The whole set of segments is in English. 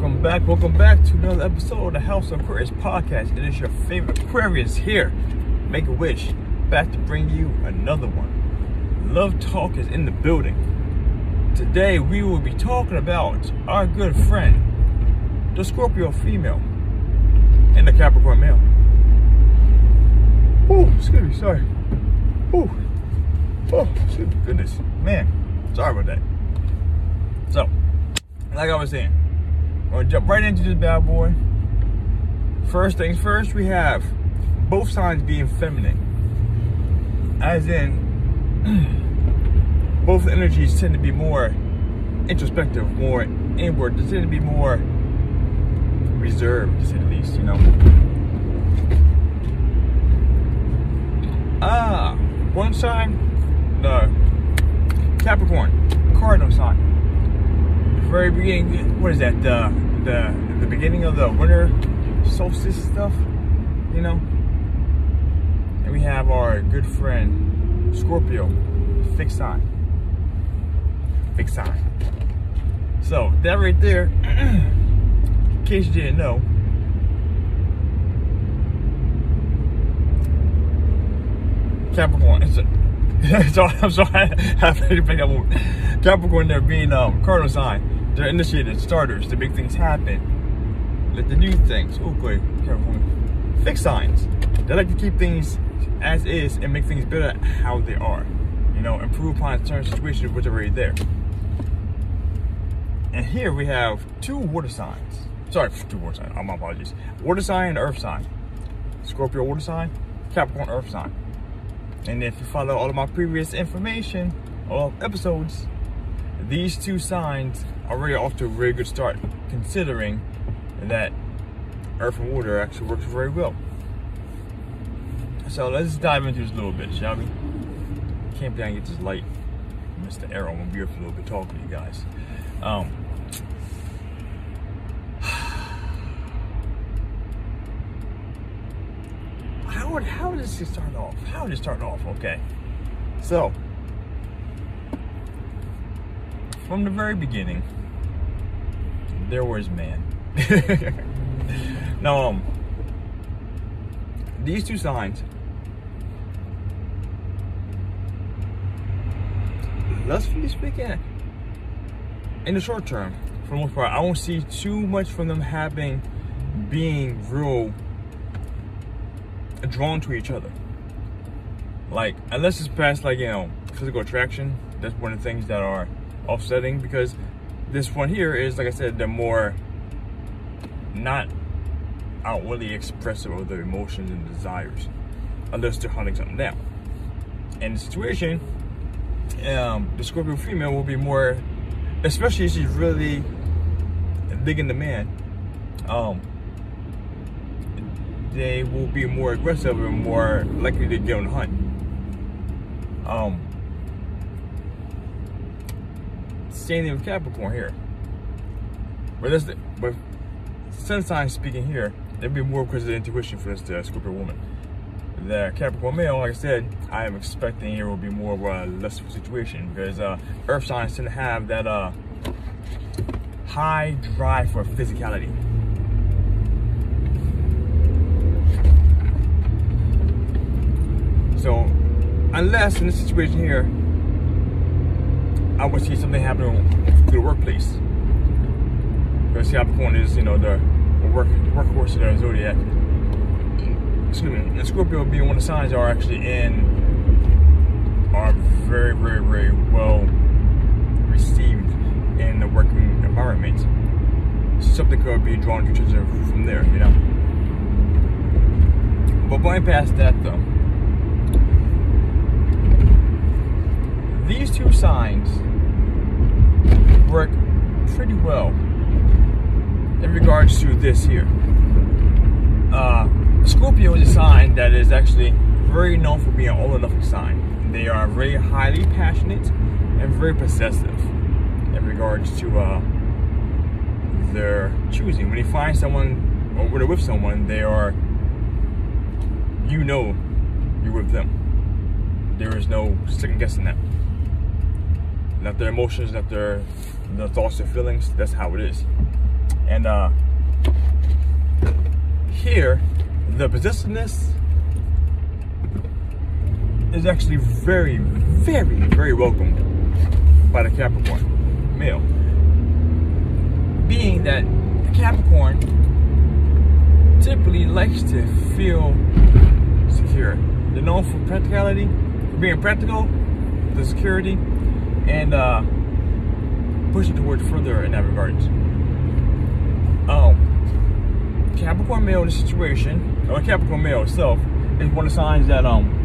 Welcome back, welcome back to another episode of the House of Aquarius podcast. It is your favorite Aquarius here. Make a wish. Back to bring you another one. Love Talk is in the building. Today we will be talking about our good friend, the Scorpio female, and the Capricorn male. Oh, excuse me, sorry. Oh, oh, goodness, man, sorry about that. So, like I was saying, we're jump right into this bad boy. First things first, we have both signs being feminine, as in both energies tend to be more introspective, more inward. They tend to be more reserved, to say the least. You know. Ah, one sign, the Capricorn, cardinal sign very beginning. What is that? The the the beginning of the winter solstice stuff. You know. And we have our good friend Scorpio, fixed sign. Fixed sign. So that right there, in case you didn't know. Capricorn. It's a, so I'm sorry, I have to pick up Capricorn there being um, cardinal sign they're initiated starters to make things happen. Let the new things. Oh, good. Fix signs. They like to keep things as is and make things better how they are. You know, improve upon certain situations which are already there. And here we have two water signs. Sorry, two water signs. Oh, my apologies. Water sign and earth sign. Scorpio water sign, Capricorn earth sign. And if you follow all of my previous information, all episodes, these two signs already off to a very good start, considering that earth and water actually works very well. So let's dive into this a little bit, shall we? Can't down get this light. Mr. Arrow, I'm gonna be here for a little bit talking to you guys. Um, how would how does this start off? How did it start off? Okay, so from the very beginning, there was man. now, um, these two signs, lustfully speaking, in the short term, for the most part, I won't see too much from them having being real drawn to each other. Like, unless it's past like, you know, physical attraction, that's one of the things that are offsetting because this one here is, like I said, the more not outwardly expressive of their emotions and desires, unless they're hunting something down. And the situation, um, the Scorpio female will be more, especially if she's really digging the man, um, they will be more aggressive and more likely to get on the hunt. Um, thing with Capricorn here. But this, but sun sign speaking here, there'd be more because of the intuition for this uh, Scorpio woman. The Capricorn male, like I said, I am expecting here will be more of a lustful situation because uh, Earth signs tend to have that uh, high drive for physicality. So, unless in this situation here, I would see something happening to the workplace. Because Capricorn is, you know, the work workhorse of the zodiac. Excuse me. And Scorpio being one of the signs are actually in are very, very, very well received in the working environment. Something could be drawn to each from there, you know. But going past that though, these two signs work pretty well in regards to this here. Uh, Scorpio is a sign that is actually very known for being an all or sign. They are very highly passionate and very possessive in regards to uh, their choosing. When you find someone or when they're with someone, they are, you know, you're with them. There is no second guessing that. Not their emotions, not their the thoughts and feelings. That's how it is. And uh, here, the possessiveness is actually very, very, very welcomed by the Capricorn male. Being that the Capricorn typically likes to feel secure. They're known for practicality, being practical, the security, and uh, pushing towards further in that regards. Um, Capricorn male in the situation, or Capricorn male itself, is one of the signs that um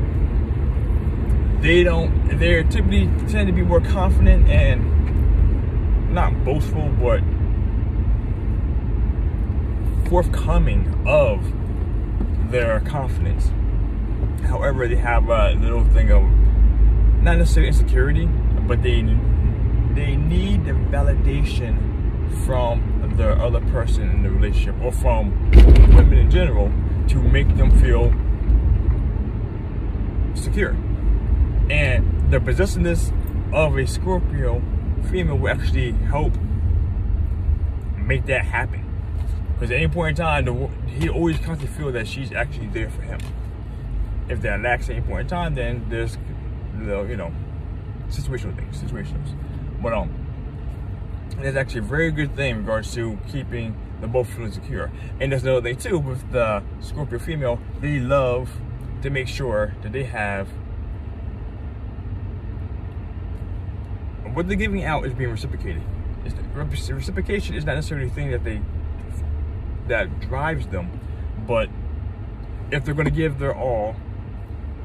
they don't they typically tend to be more confident and not boastful, but forthcoming of their confidence. However, they have a little thing of not necessarily insecurity, but they they need the validation from the other person in the relationship or from women in general to make them feel secure. And the possessiveness of a Scorpio female will actually help make that happen. Because at any point in time, the, he always comes to feel that she's actually there for him. If they're lacks at any point in time, then there's, you know, situational things, situations. But um, it's actually a very good thing in regards to keeping the both feeling secure. And there's another thing too with the Scorpio female, they love to make sure that they have what they're giving out is being reciprocated. It's, reciprocation is not necessarily a thing that they that drives them, but if they're going to give their all,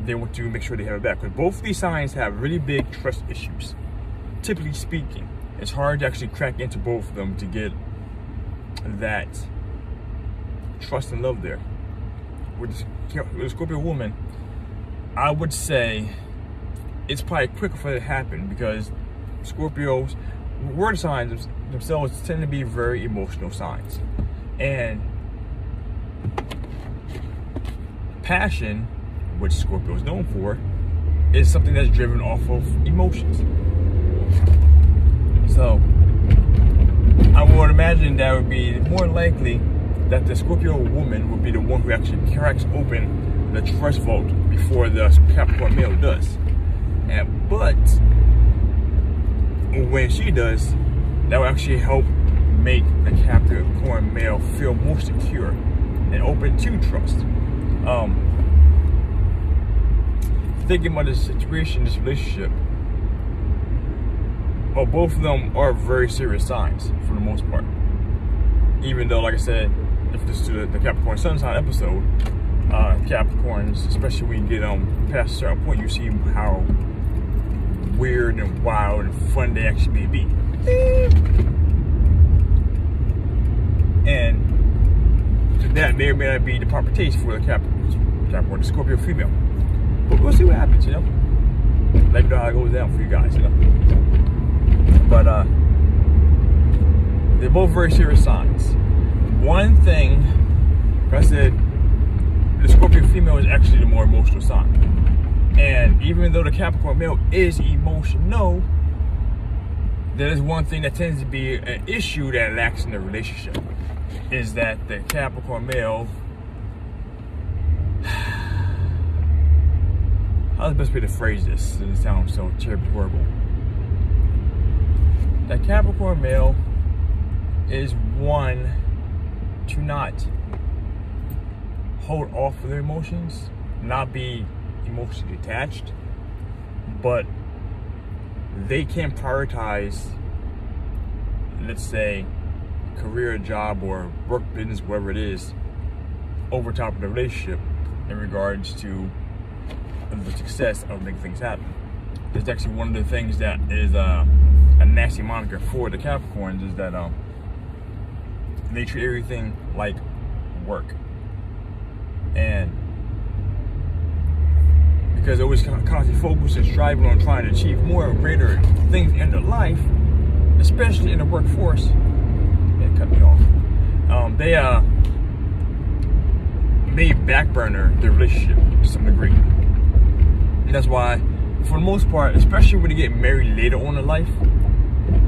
they want to make sure they have it back. Because both these signs have really big trust issues. Typically speaking, it's hard to actually crack into both of them to get that trust and love there. With a Scorpio woman, I would say it's probably quicker for it to happen because Scorpios, water signs themselves tend to be very emotional signs. And passion, which Scorpio is known for, is something that's driven off of emotions. So, I would imagine that would be more likely that the Scorpio woman would be the one who actually cracks open the trust vault before the Capricorn male does. And but when she does, that will actually help make the Capricorn male feel more secure and open to trust. Um, thinking about this situation, this relationship, well, both of them are very serious signs for the most part. Even though, like I said, if this is the, Capricorn Sun sign episode, uh, Capricorns, especially when you get um past a certain point, you see how weird and wild and fun they actually may be. And that may or may not be the proper taste for the Capricorn, Capricorn, the Scorpio female. But we'll see what happens, you know. Let me know how it goes down for you guys, you know. But uh, they're both very serious signs. One thing, I said, the Scorpio female is actually the more emotional sign. And even though the Capricorn male is emotional, there is one thing that tends to be an issue that lacks in the relationship is that the Capricorn male how's the best way to phrase this? It sounds so terribly horrible. The Capricorn male is one to not hold off their emotions, not be emotionally detached, but they can prioritize, let's say, career, job, or work business, whatever it is, over top of the relationship in regards to the success of making things happen. That's actually one of the things that is uh, nasty moniker for the Capricorns is that um, they treat everything like work. And because they always kind of constantly focused and striving on trying to achieve more and greater things in their life, especially in the workforce. They cut me off. Um, they uh, may backburner their relationship to some degree. And that's why, for the most part, especially when they get married later on in life,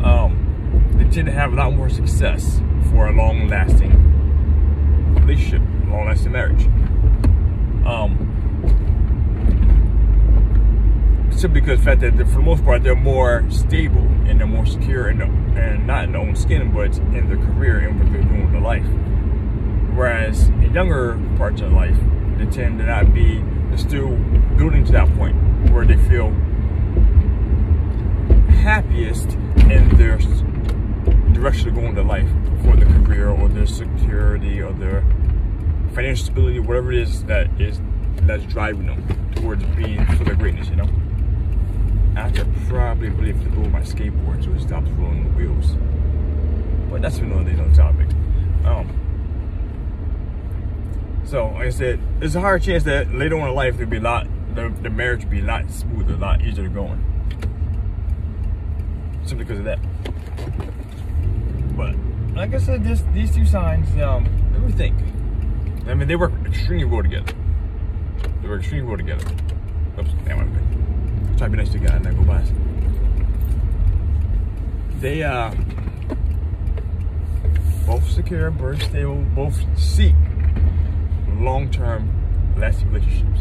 um, they tend to have a lot more success for a long lasting relationship, long lasting marriage. Um, simply because the fact that for the most part they're more stable and they're more secure the, and not in their own skin, but in their career and what they're doing in their life. Whereas in younger parts of life, they tend to not be still building to that point where they feel happiest in their direction of going to life for their career or their security or their financial stability, whatever it is that is that's driving them towards being for their greatness, you know. I could probably really flip over my skateboard so it stops rolling the wheels. But that's another another topic. Um, so, like I said, there's a higher chance that later on in life there'll be a lot, the, the marriage will be a lot smoother, a lot easier going. Simply because of that. But, like I said, this, these two signs, um, let me think. I mean, they work extremely well together. They work extremely well together. Oops, damn, I'm Try to be nice to the guy and then go past. They, uh, both secure, both stable, both seek long-term lasting relationships.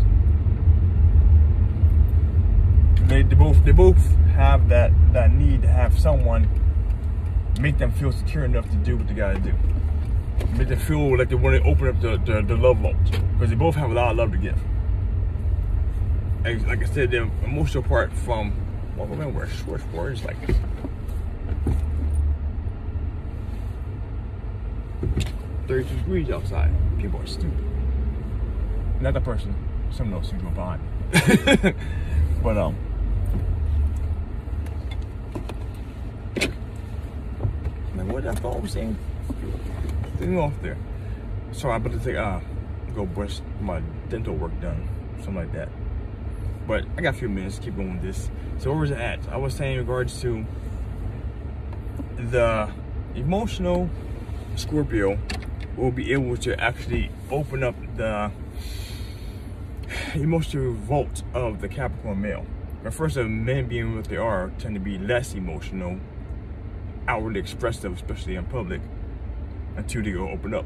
They, they both they both have that that need to have someone make them feel secure enough to do what they gotta do. Make them feel like they want to open up the, the, the love vault because they both have a lot of love to give. And like I said, the emotional part from well, women wear short words like this. Thirty-two degrees outside. People are stupid not the person, someone else who go behind. but um, like what I thought I was saying, thing off there. So I'm about to take uh go brush my dental work done, something like that. But I got a few minutes to keep going with this. So where was it at? I was saying in regards to the emotional Scorpio will be able to actually open up the emotional revolt of the Capricorn male. At first, of men being what they are tend to be less emotional, outwardly express them, especially in public, until they go open up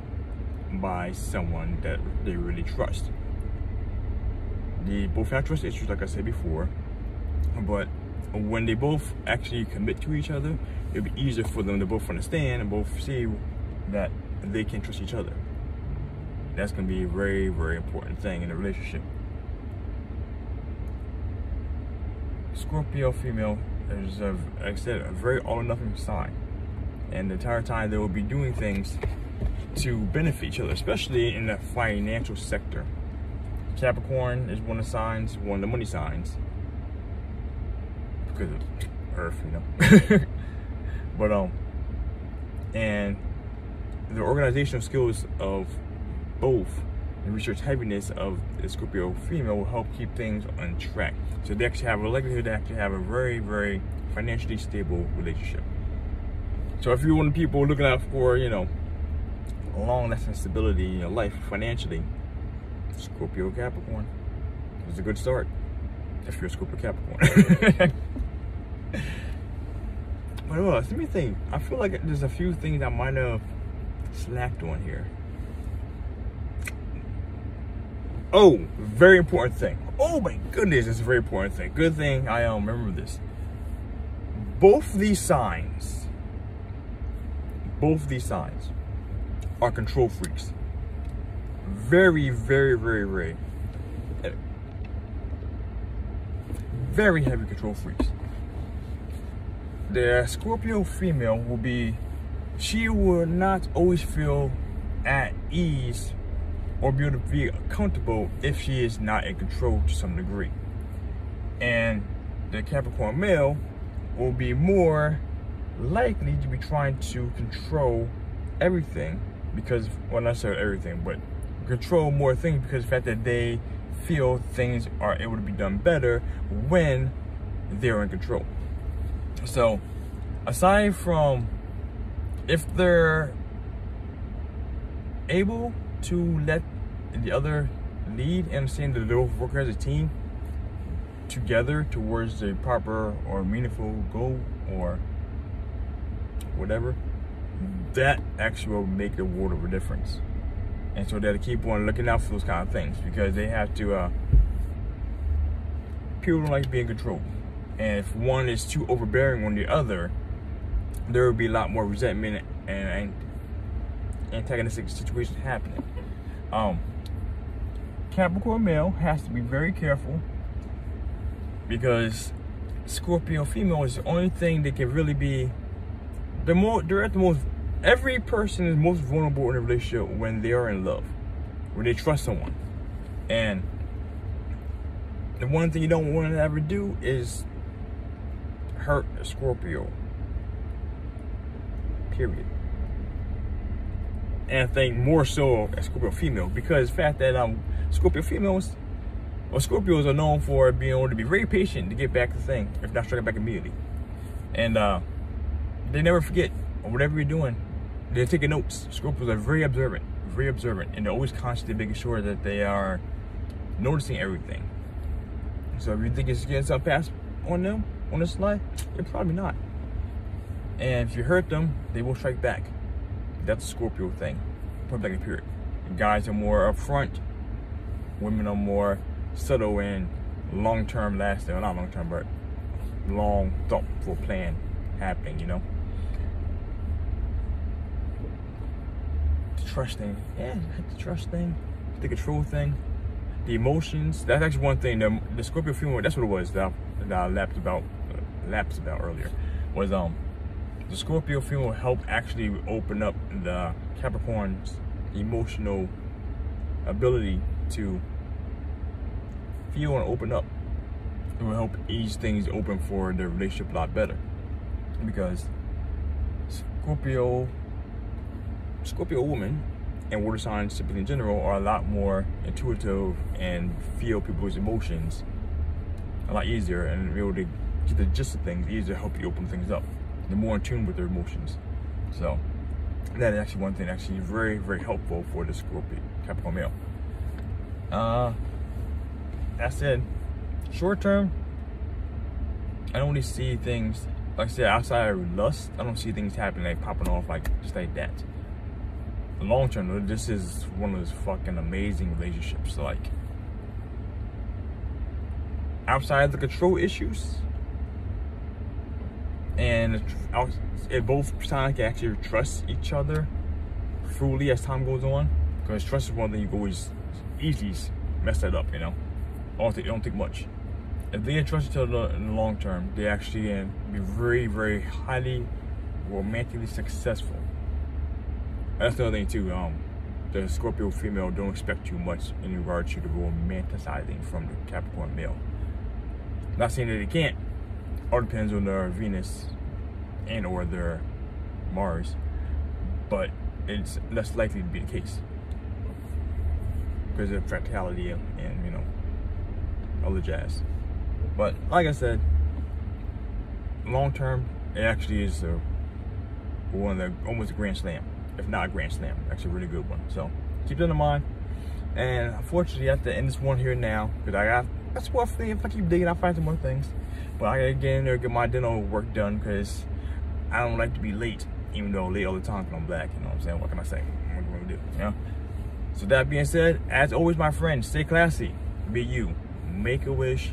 by someone that they really trust. They both have trust issues, like I said before, but when they both actually commit to each other, it'll be easier for them to both understand and both see that they can trust each other. That's to be a very, very important thing in a relationship. Scorpio female is, a, like I said, a very all or nothing sign. And the entire time they will be doing things to benefit each other, especially in the financial sector. Capricorn is one of the signs, one of the money signs. Because of Earth, you know. but, um, and the organizational skills of both the research heaviness of the Scorpio female will help keep things on track. So they actually have a likelihood to actually have a very, very financially stable relationship. So if you're one of the people looking out for, you know, long lasting stability in your life financially, Scorpio Capricorn is a good start if you're a Scorpio Capricorn. but well, let me think. I feel like there's a few things I might have slacked on here. Oh, very important thing. Oh my goodness, it's a very important thing. Good thing I um, remember this. Both these signs, both these signs are control freaks. Very, very, very, very, very heavy control freaks. The Scorpio female will be, she will not always feel at ease or be able to be comfortable if she is not in control to some degree. And the Capricorn male will be more likely to be trying to control everything because, well, not necessarily everything, but control more things because the fact that they feel things are able to be done better when they're in control. So, aside from if they're able to let the other lead and understand that they both work as a team together towards a proper or meaningful goal or whatever, that actually will make the world of a difference. And so they have to keep on looking out for those kind of things because they have to, uh, people don't like being controlled. And if one is too overbearing on the other, there will be a lot more resentment and antagonistic situations happening. Um, Capricorn male has to be very careful because Scorpio female is the only thing that can really be the more they're at the most every person is most vulnerable in a relationship when they are in love, when they trust someone. And the one thing you don't want to ever do is hurt a Scorpio. Period. And I think more so a Scorpio female because the fact that um Scorpio females or Scorpios are known for being able to be very patient to get back the thing, if not strike back immediately. And uh, they never forget whatever you're doing. They're taking notes. Scorpios are very observant, very observant, and they're always constantly making sure that they are noticing everything. So if you think it's getting something past on them on this life, you're probably not. And if you hurt them, they will strike back. That's a Scorpio thing. Point period. Guys are more upfront. Women are more subtle and long-term lasting. Well, not long-term, but long, thoughtful plan happening. You know. The trust thing. Yeah, the trust thing. The control thing. The emotions. That's actually one thing. The, the Scorpio female. That's what it was that, that I about, uh, lapsed about earlier. Was um the Scorpio female help actually open up the Capricorn's emotional ability to feel and open up. It will help ease things open for the relationship a lot better. Because Scorpio Scorpio women and water signs typically in general are a lot more intuitive and feel people's emotions a lot easier and be able to get the gist of things easier to help you open things up they're more in tune with their emotions. So that is actually one thing actually very, very helpful for the Scorpio Capricorn male. Uh, that said, short term, I don't really see things, like I said, outside of lust, I don't see things happening like popping off like just like that. Long term, this is one of those fucking amazing relationships. Like, outside of the control issues, and it both sides can actually trust each other fully as time goes on. Because trust is one thing you always easily mess that up, you know. It don't take much. If they trust each other in the long term, they actually can be very, very highly romantically successful. That's another thing too. Um, the Scorpio female don't expect too much in regard to the romanticizing from the Capricorn male. Not saying that they can't, all depends on their Venus and or their Mars, but it's less likely to be the case because of fractality and, you know all the jazz. But like I said, long term, it actually is a, one of the almost a grand slam, if not a grand slam. Actually, a really good one. So keep that in mind. And unfortunately, I have to end this one here now because I got that's what if I keep digging, I'll find some more things. But I gotta get in there get my dental work done because I don't like to be late, even though i late all the time because I'm black. You know what I'm saying? What can I say? What gonna do? You know? So that being said, as always, my friends, stay classy, be you, make a wish,